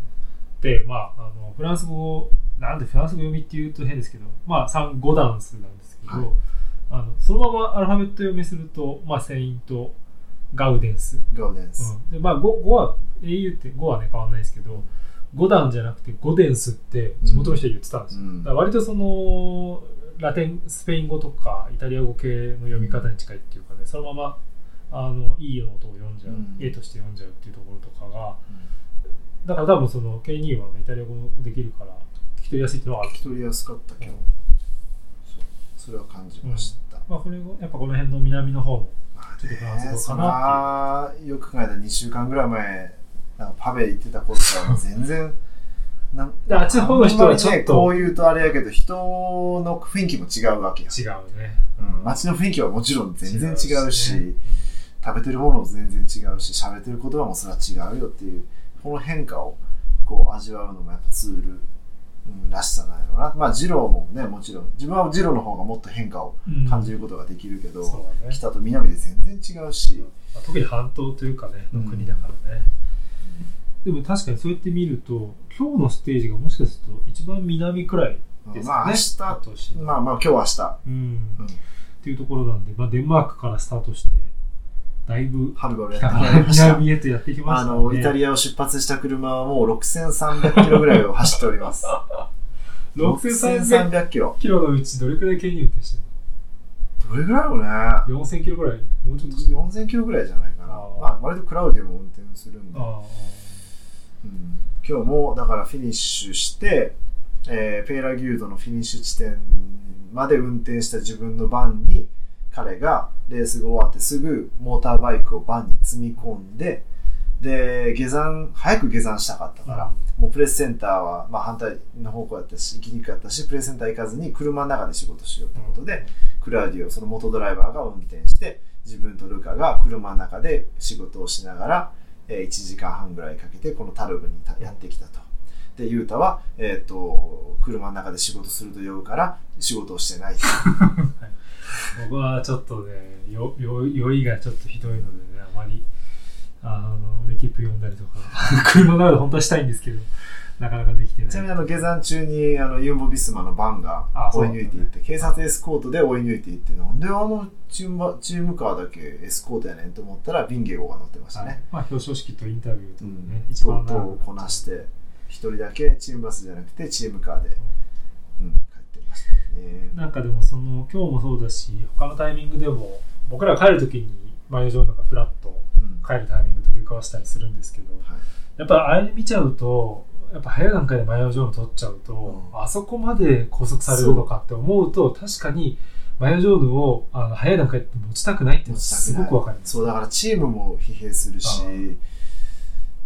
て、まあ、あの、フランス語、なんでフランス語読みって言うと変ですけど、まあ、3、5ダウンスなんですけど、はい。あの、そのままアルファベット読みすると、まあ、セイント、ガウデンス。ガウデンス、うん、で、まあ5、5は、au って5はね、変わんないですけど、5ダウンじゃなくて5デンスって地元の人は言ってたんですよ。うん。だから割とその、ラテン、スペイン語とかイタリア語系の読み方に近いっていうかね、そのまま、あの、いいの音を読んじゃう、うん。A として読んじゃうっていうところとかが、だから多分その K2 は、ね、イタリア語できるから、聞き取りやすいっていうのはある。聞き取りやすかった今日、うん。それは感じました、まあ、これがやっぱこの辺の南の方の、まあちょっとフランス語ね、そかなまあよく考えたら2週間ぐらい前なんかパベ行ってた頃からもう全然なんであっちの方の人はちょっと。ねこう言うとあれやけど人の雰囲気も違うわけよ、違うね。うん街の雰囲気はもちろん全然違うしね。食べてるものも全然違うし喋ってる言葉もそれは違うよっていうこの変化をこう味わうのもやっぱツール、うん、らしさなんやろうな。まあジローもねもちろん自分はジローの方がもっと変化をうん。感じることができるけど、そうだね。北と南で全然違うし、まあ特に半島というかね、の国だからね。でも確かにそうやって見ると、今日のステージがもしかすると一番南くらいですまあ明日まあまあ今日は明日、うん。うん。っていうところなんで、まあ、デンマークからスタートして、だいぶはるばるや北から南へとやってきまあしたね。のイタリアを出発した車はもう6300キロぐらいを走っております。6300 6300キロ。キロのうちどれくらい軽に運転してどれぐらいだろうね。るの ?4000 キロぐらい？もうちょっと。してる4000キロぐらいじゃないかな。あー。まあ割とクラウディも運転するんで、ああ。うん。今日もだからフィニッシュして、えーペーラギュードのフィニッシュ地点まで運転した自分のバンに彼がレースが終わってすぐモーターバイクをバンに積み込んでで下山早く下山したかったから、もうプレスセンターは、まあ、反対の方向やったし行きにくかったしプレスセンター行かずに車の中で仕事しようってことで、クラウディオその元ドライバーが運転して自分とルカが車の中で仕事をしながら、えー1時間半ぐらいかけてこのタルブにたやってきたと。で、ユータは、えっ、と、車の中で仕事すると酔うから仕事をしてないと。僕はちょっとね、よよ酔いがちょっとひどいのでね、あまり、あの、レキップ読んだりとか、車の中で本当はしたいんですけど、なかなかできてない。ちなみにあの下山中にあのユンボ・ビスマのバンが追い抜いていって、警察エスコートで追い抜いていって、なんであのチームバチームカーだけエスコートやねんと思ったら、ビンゲゴが乗ってましたはい。ね。まあ、表彰式とインタビューとかうん。ね、一と番うとうこなして、一人だけチームバスじゃなくてチームカーで、うん、帰ってましたね。なんかでもその今日もそうだし他のタイミングでも僕らが帰るときにマヨジョーノがフラッとうん帰るタイミングと出くわしたりするんですけどはい。やっぱあれ見ちゃうとやっぱ早い段階でマヨジョーノ取っちゃうと、うん。あそこまで拘束されるのかって思うと確かにマヨジョーヌをあの早い段階で持ちたくないっていうのはすごくわかります。そう、だからチームも疲弊するし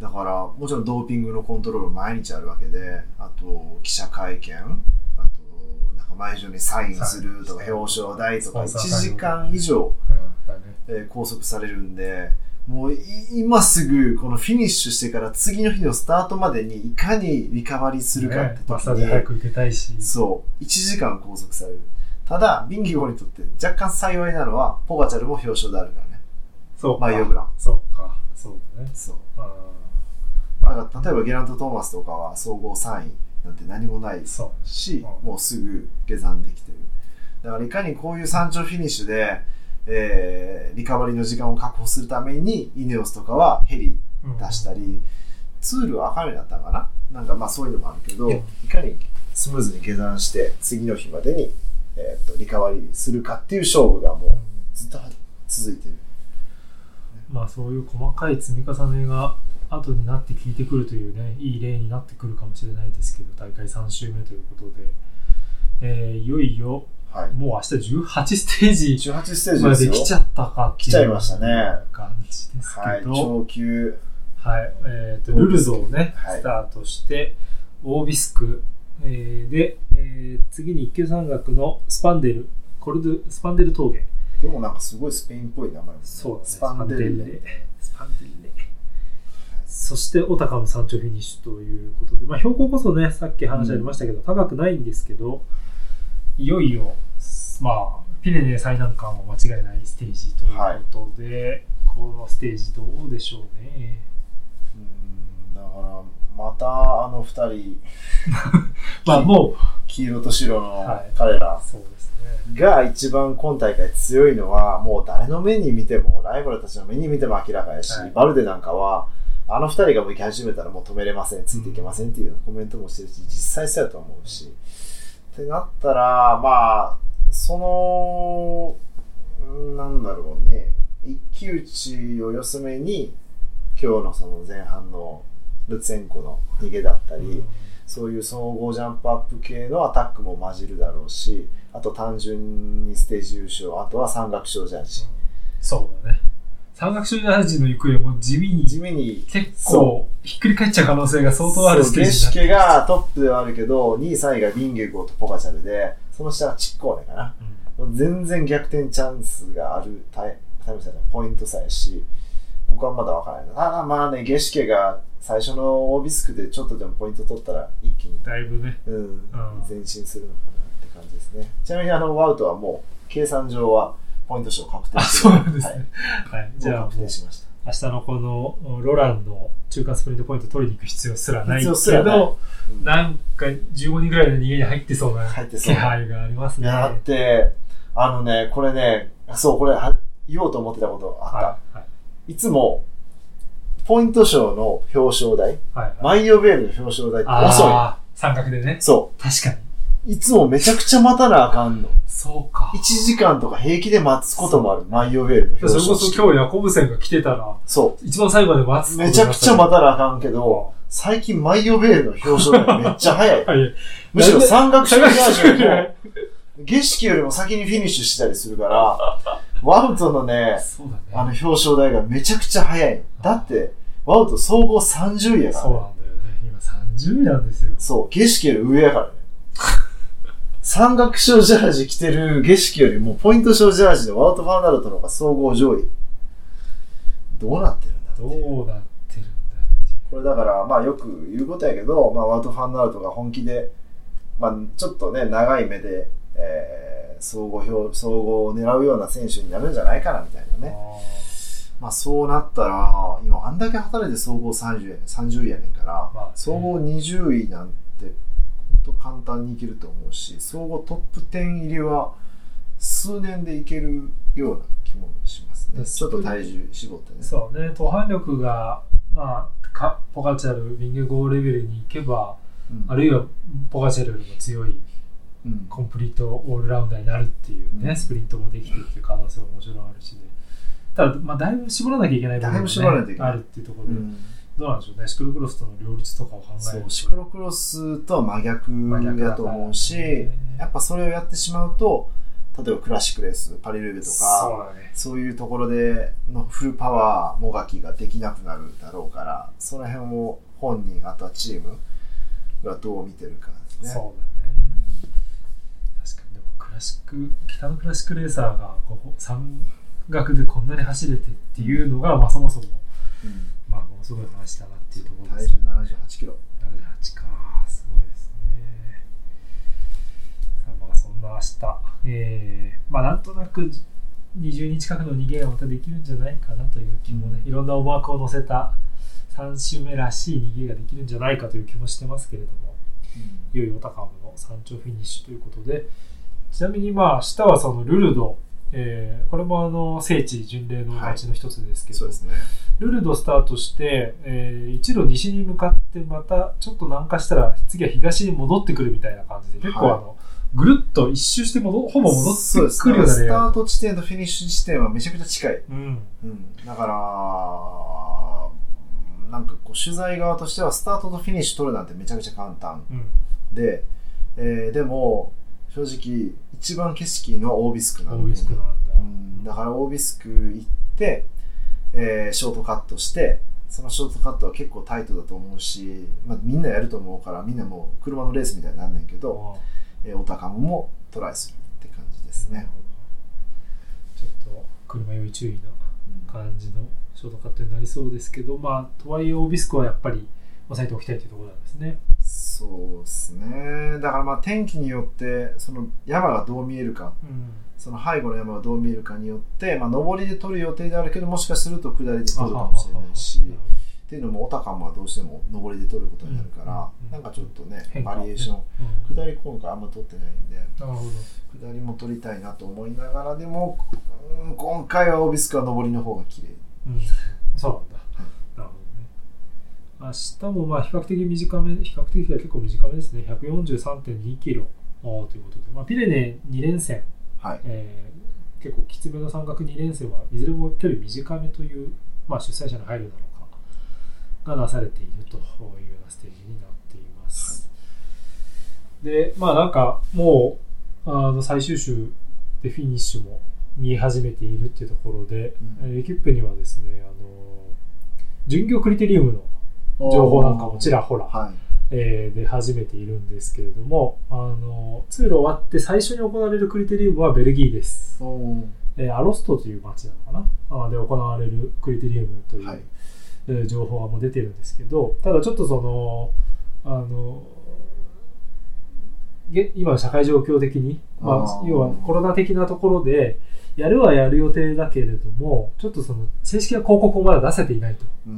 あ、だからもちろんドーピングのコントロール毎日あるわけで、あと記者会見、あとなんか毎週にサインするとか表彰台とか1スポンサー時間以上、えー拘束されるんで、もうい今すぐこのフィニッシュしてから次の日のスタートまでにいかにリカバリーするかってねマッ時に、サージ早く受けたいし。そう、1時間拘束される。ただ、ビンギゴにとって若干幸いなのは、ポガチャルも表彰であるからね。そうか。マイオブラン。そうか。そうだね。そう。あだから例えばゲラント・トーマスとかは総合3位なんて何もないーそう。し、うんもうすぐ下山できてる。だからいかにこういう山頂フィニッシュで、えーリカバリーの時間を確保するために、イネオスとかはヘリうん。出したり、ツールは赤目だったのかな？なんかまあそういうのもあるけど、うん。いかにスムーズに下山して、次の日までに、えー、とリカバリーするかっていう勝負がもうずっと続いてる。まあそういう細かい積み重ねが後になって効いてくるというね、いい例になってくるかもしれないですけど、大会3週目ということで、えーいよいよ、はい。もう明日18ステージ18ステージまで来ちゃったかっていう来ちゃいましたね感じですはい。けど、長級。はい、えっ、と、ルルズをね、はいスタートして、オービスク、えーで、えー次に一級山岳のスパンデル、コルドゥ、スパンデル峠。これもなんかすごいスペインっぽい名前ですね。そうだねスパンデルスパンデルレレ。スパンデルレ。そして、オタカの山頂フィニッシュということで、まあ、標高こそね、さっき話ありましたけど、高くないんですけど、いよいよ、まあ、ピレネー最難関は間違いないステージということで、このステージどうでしょうね。うんだから、またあの二人、まあ、も黄色と白のはい彼らう、そうですね。が一番今大会強いのは、もう誰の目に見ても、ライバルたちの目に見ても明らかやし、はいバルデなんかは、あの二人がもう行き始めたらもう止めれません、ついていけませんっていうコメントもしてるし、実際そうやと思うし。ってなったら、まあ、その、うんなんだろうね、一騎打ちを四つ目に、今日のその前半のルツェンコの逃げだったり、そういう総合ジャンプアップ系のアタックも混じるだろうし、あと単純にステージ優勝、あとは山岳賞ジャージ。そうだね。山岳賞ジャージの行方も地味に地味に、結構ひっくり返っちゃう可能性が相当あるステーゲジだシケがトップではあるけど、2位、3位がビンゲゴとポガチャルで、その下がチッコーネかな。全然逆転チャンスがあるタイタイム差じゃないポイントさえし、ここはまだわからないな。ただまあね、ゲシケが最初のオービスクでちょっとでもポイント取ったら一気に、だいぶね。うん、前進するのかなって感じですね。ちなみにあの、ワウトはもう、計算上はポイント賞確定あ、してそうなんですはいね。はい。じゃあ確定しました。明日のこのロランの中間スプリントポイント取りに行く必要すらない必けど、うんなんか15人ぐらいの逃げに入ってそうな気配がありますね。だって、あのね、これね、そう、これは言おうと思ってたことあった。はい。はいいつも、ポイント賞の表彰台、はいはい。マイオベールの表彰台って遅い三角でね。そ確かに。う。いつもめちゃくちゃ待たなあかんの。そうか。1時間とか平気で待つこともある。マイオベールの表それこそ今日ヤコブセンが来てたら、そ一番最後まで待つう。めちゃくちゃ待たたなあかんけど、最近マイオベールの表彰台めっちゃ早い。はい。むしろ山岳賞ジャージよりもはい、景色よりも先にフィニッシュしたりするから、ワウトのね、ね。あの表彰台がめちゃくちゃ早いの。だって、ワウト総合30位やからね。そうなんだよね。今30位なんですよ。そう、景色より上やからね。山岳賞ジャージ着てる景色よりも、ポイント賞ジャージのワウト・ファーナルトの方が総合上位。どうなってるんだどっていううなってるんだって。これだから、まあよく言うことやけど、まあワウト・ファーナルトが本気で、まあちょっとね、長い目で、えー、総合表、総合を狙うような選手になるんじゃないかなみたいなね。まあそうなったら、今あんだけ働いて総合30やねん、30位やねんから、まあね総合20位なんて、本当簡単にいけると思うし、総合トップ10入りは数年でいけるような気もしますね。ちょっと体重絞ってね。そうね、登板力が、まあ、かポガチャル、ビンゲゴーレベルに行けば、うん。あるいはポガチャルよりも強いうん。コンプリートオールラウンダーになるっていうね、うん。スプリントもできてっていう可能性ももちろんあるしで、ただ、まあ、だいぶ絞らなきゃいけない部分だいぶ絞らないといけない。あるっていうところで、うんどうなんでしょうね、シクロクロスとの両立とかを考えるとシクロクロスとは真逆だと思うし、ねやっぱそれをやってしまうと、例えばクラシックレース、パリルーベとそうね。そういうところでのフルパワーもがきができなくなるだろうから、その辺を本人、あとはチームがどう見てるかですね。そうだね。確かに、でもクラシック、北のクラシックレーサーがここ山岳でこんなに走れてっていうのが、まあそもそも、うんのすごい話だなっていうところで体す重78キロ。78か、すごいですね。まあそんな明日、えー、まあなんとなく20人近くの逃げがまたできるんじゃないかなという気もね、いろんな思惑を乗せた3周目らしい逃げができるんじゃないかという気もしてますけれども、いよいよオタカムの山頂フィニッシュということで、ちなみにまあ明日はそのルルド、えーこれもあの聖地巡礼の街の一つですけど、そうですね。ルルドスタートして、えー一路西に向かってまたちょっと南下したら次は東に戻ってくるみたいな感じで結構はいあの、ぐるっと一周して戻ほぼ戻ってくるようなレイアウト。スタート地点とフィニッシュ地点はめちゃくちゃ近い。うん。うん、だから、なんかこう取材側としてはスタートとフィニッシュ取るなんてめちゃくちゃ簡単。うん。で、えーでも正直一番景色いいのはオービスクなんだ、うん、だからオービスク行って、えーショートカットしてそのショートカットは結構タイトだと思うし、まあ、みんなやると思うからみんなもう車のレースみたいになんねんけど、えーオタカムもトライするって感じですね。ちょっと車酔い注意なうん感じのショートカットになりそうですけどまあとはいえオービスクはやっぱり押さえておきたいというところなんですねそうですね。だからまあ天気によって、その山がどう見えるか、うん。その背後の山がどう見えるかによって、まあ上りで撮る予定であるけど、もしかすると下りで撮るかもしれないし、っていうのも、オタカムはどうしても上りで撮ることになるから、うん。なんかちょっとね、バリエーション、うん。下り今回あんま撮ってないんで、下りも撮りたいなと思いながら、でも、うん今回はオビスクは上りの方が綺麗。うん、そう。明日もまあ比較的短め、比較的は結構短めですね。143.2キロということで、まあ、ピレネ2連戦、はい。えー結構きつめの山岳2連戦はいずれも距離短めという、まあ、主催者の配慮なのかがなされているというようなステージになっています。で、まあなんかもうあの最終週でフィニッシュも見え始めているっていうところで、うんえーエキュップにはですね、あの巡業クリテリウムの情報なんかもちらほら、はい。えー出始めているんですけれども、あの通路終わって最初に行われるクリテリウムはベルギーです。えーアロストという街なのかな？で行われるクリテリウムという、はい。えー情報がもう出てるんですけど、ただちょっとその、あの、げ今の社会状況的に、まあ、要はコロナ的なところで、やるはやる予定だけれども、ちょっとその正式な広告をまだ出せていないと。うん。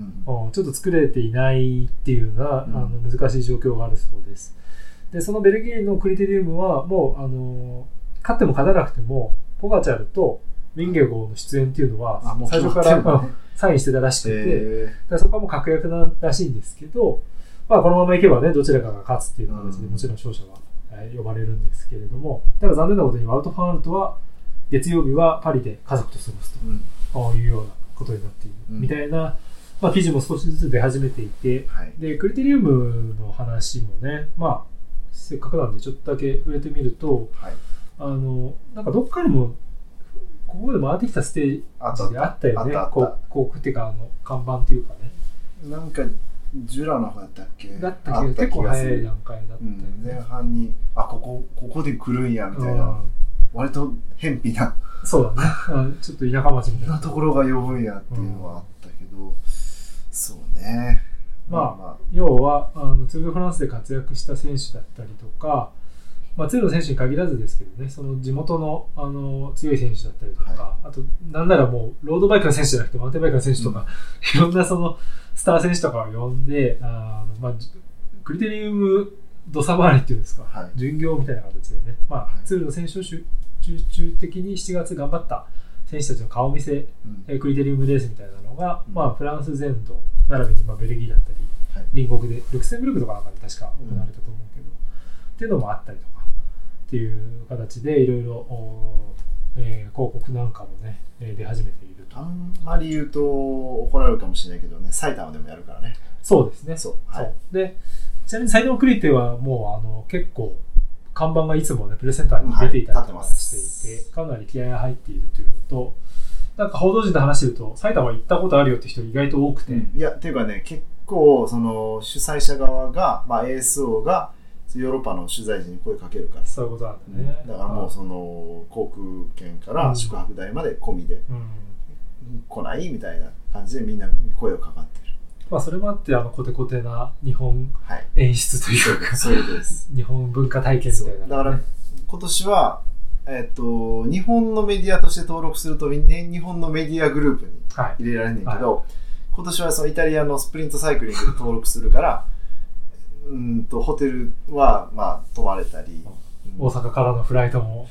うんちょっと作れていないっていうような、うんあの難しい状況があるそうです。で、そのベルギーのクリテリウムは、もう、あの、勝っても勝たなくても、ポガチャルとウィンゲゴーの出演っていうのは最初から、う んサインしてたらしくて、えだそこはもう確約ならしいんですけど、まあ、このままいけばね、どちらかが勝つっていう形で、うんもちろん勝者は、えー呼ばれるんですけれども、ただ残念なことに、ワウト・ファンアルトは、月曜日はパリで家族と過ごすと。いうようなことになっている、うんみたいな、まあ、記事も少しずつ出始めていて、はい。で、クリテリウムの話もね、まあ、せっかくなんでちょっとだけ触れてみると、はい。あの、なんかどっかにも、ここまで回ってきたステージであったよね。広告っていうか、あの、看板っていうかね。なんか、ジュラの方だったっけだったあけど、結構早い段階だったよするうん、前ね。半に、あ、ここ、ここで来るんや、みたいな。うん割と、偏僻な、そうだね。うんちょっと田舎町みたいな。なところが呼ぶんやっていうのはあったけど、そうね。ま要はあのツール・ド・フランスで活躍した選手だったりとか、まあ、ツールの選手に限らずですけどね、その地元のあの強い選手だったりとか、はあと、なんならもう、ロードバイクの選手じゃなくて、マウンテンバイクの選手とか、いろんなそのスター選手とかを呼んで、あのまあ、じクリテリウム土佐回りっていうんですか、はい。巡業みたいな形でね、まあルの選手を集中的に7月頑張った選手たちの顔見せ、うん。えークリテリウムレースみたいなのが、うん。まあ、フランス全土並びにまあベルギーだったり、はい。隣国でルクセンブルクとかなんかで確か行われたと思うけど、っていうのもあったりとかっていう形でいろいろ、えー広告なんかもね、えー出始めていると。あんまり言うと怒られるかもしれないけどね、埼玉でもやるからね。そうですね。そう。はい。でちなみに埼玉クリテはもうあの結構看板がいつもねプレゼンターに出ていたりとかはい立ってますしていて、て、かなり気合が入っているというのと、なんか報道陣と話してると、埼玉行ったことあるよって人意外と多くて、いや、っていうかね、結構、その、主催者側が、まあ、ASO が、ヨーロッパの取材陣に声かけるから。そういうことなんだね。だからもう、その、航空券から宿泊代まで込みで、うん。来ないみたいな感じでみんなに声をかかってる。まあ、それもあって、あの、コテコテな日本はい。演出というか、そういうことです。日本文化体験みたいな、ね。だから、今年は、えっと、日本のメディアとして登録すると、ね、日本のメディアグループにはい。入れられんねんけど、今年はそのイタリアのスプリントサイクリングで登録するから、うんと、ホテルは、まあ、泊まれたり。大阪からのフライトも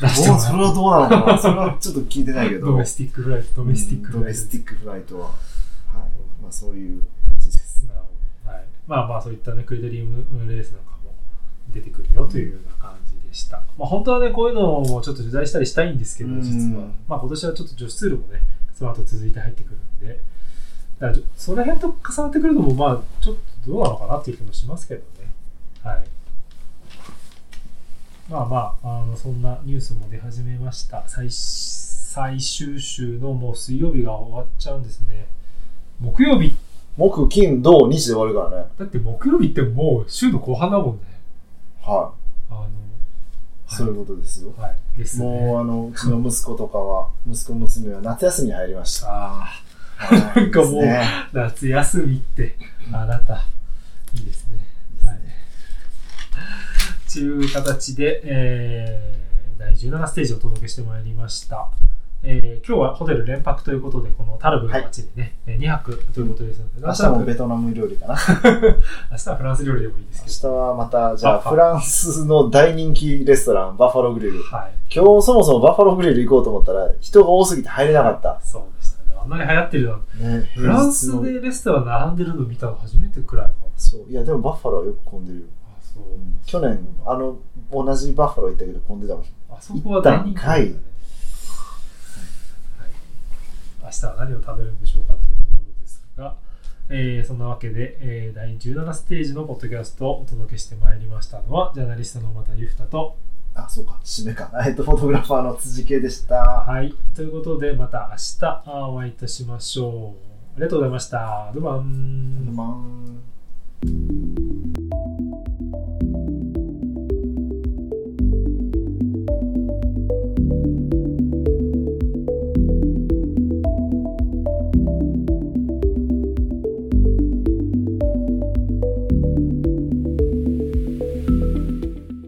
出してもらそれはどうなのかなそれはちょっと聞いてないけど。ドメスティックフライト、ドメスティックフうんドライト。メスティックフライトは。はい。まあ、そういう感じです。なるほど。はい、まあまあそういったねクリテリウムレースなんかも出てくるよというような感じでした、まあ本当はねこういうのもちょっと取材したりしたいんですけどうん。実は。まあ今年はちょっと女子ツールもねその後続いて入ってくるんで。だからその辺と重なってくるのもまあちょっとどうなのかなっていう気もしますけどね。はい。まあまああのそんなニュースも出始めました。最最終週のもう水曜日が終わっちゃうんですね木曜日木、金、土、日で終わるからね。だって木曜日ってもう週の後半だもんね。はあの、い。そういうことですよ。はい。ですね。もう、あの、うちの息子とかは、息子、娘は夏休みに入りました。あはいなんかもう夏休みって、あなた、いいですね。はい。という形で、えー、第17ステージをお届けしてまいりました。えー、今日はホテル連泊ということで、このタルブの街でね、えー2泊ということですので、明日もベトナム料理かな。明日はフランス料理でもいいですけ明日はまた、じゃあ、フランスの大人気レストラン、バッファローグリル。ど、はい。今日そもそもバッファローグリル行こうと思ったら、人が多すぎて入れなかった。そうでしたね。あんなに流行ってるのね、フランスでレストラン並んでるの見たの初めてくらいかも。そう。いや、でもバッファローはよく混んでるよ。あ、そう。去年、あの、同じバッファロー行ったけど混んでたもん。あそこは大人気ねはいはい。明日は何を食べるんでしょうかというところですが、えーそんなわけで、えー第17ステージのポッドキャストをお届けしてまいりましたのは、ジャーナリストの又ゆふたと、あ、そうか。締めか。えっと、フォトグラファーの辻圭でした。はい。ということで、また明日あお会いいたしましょう。ありがとうございました。ドバン。まん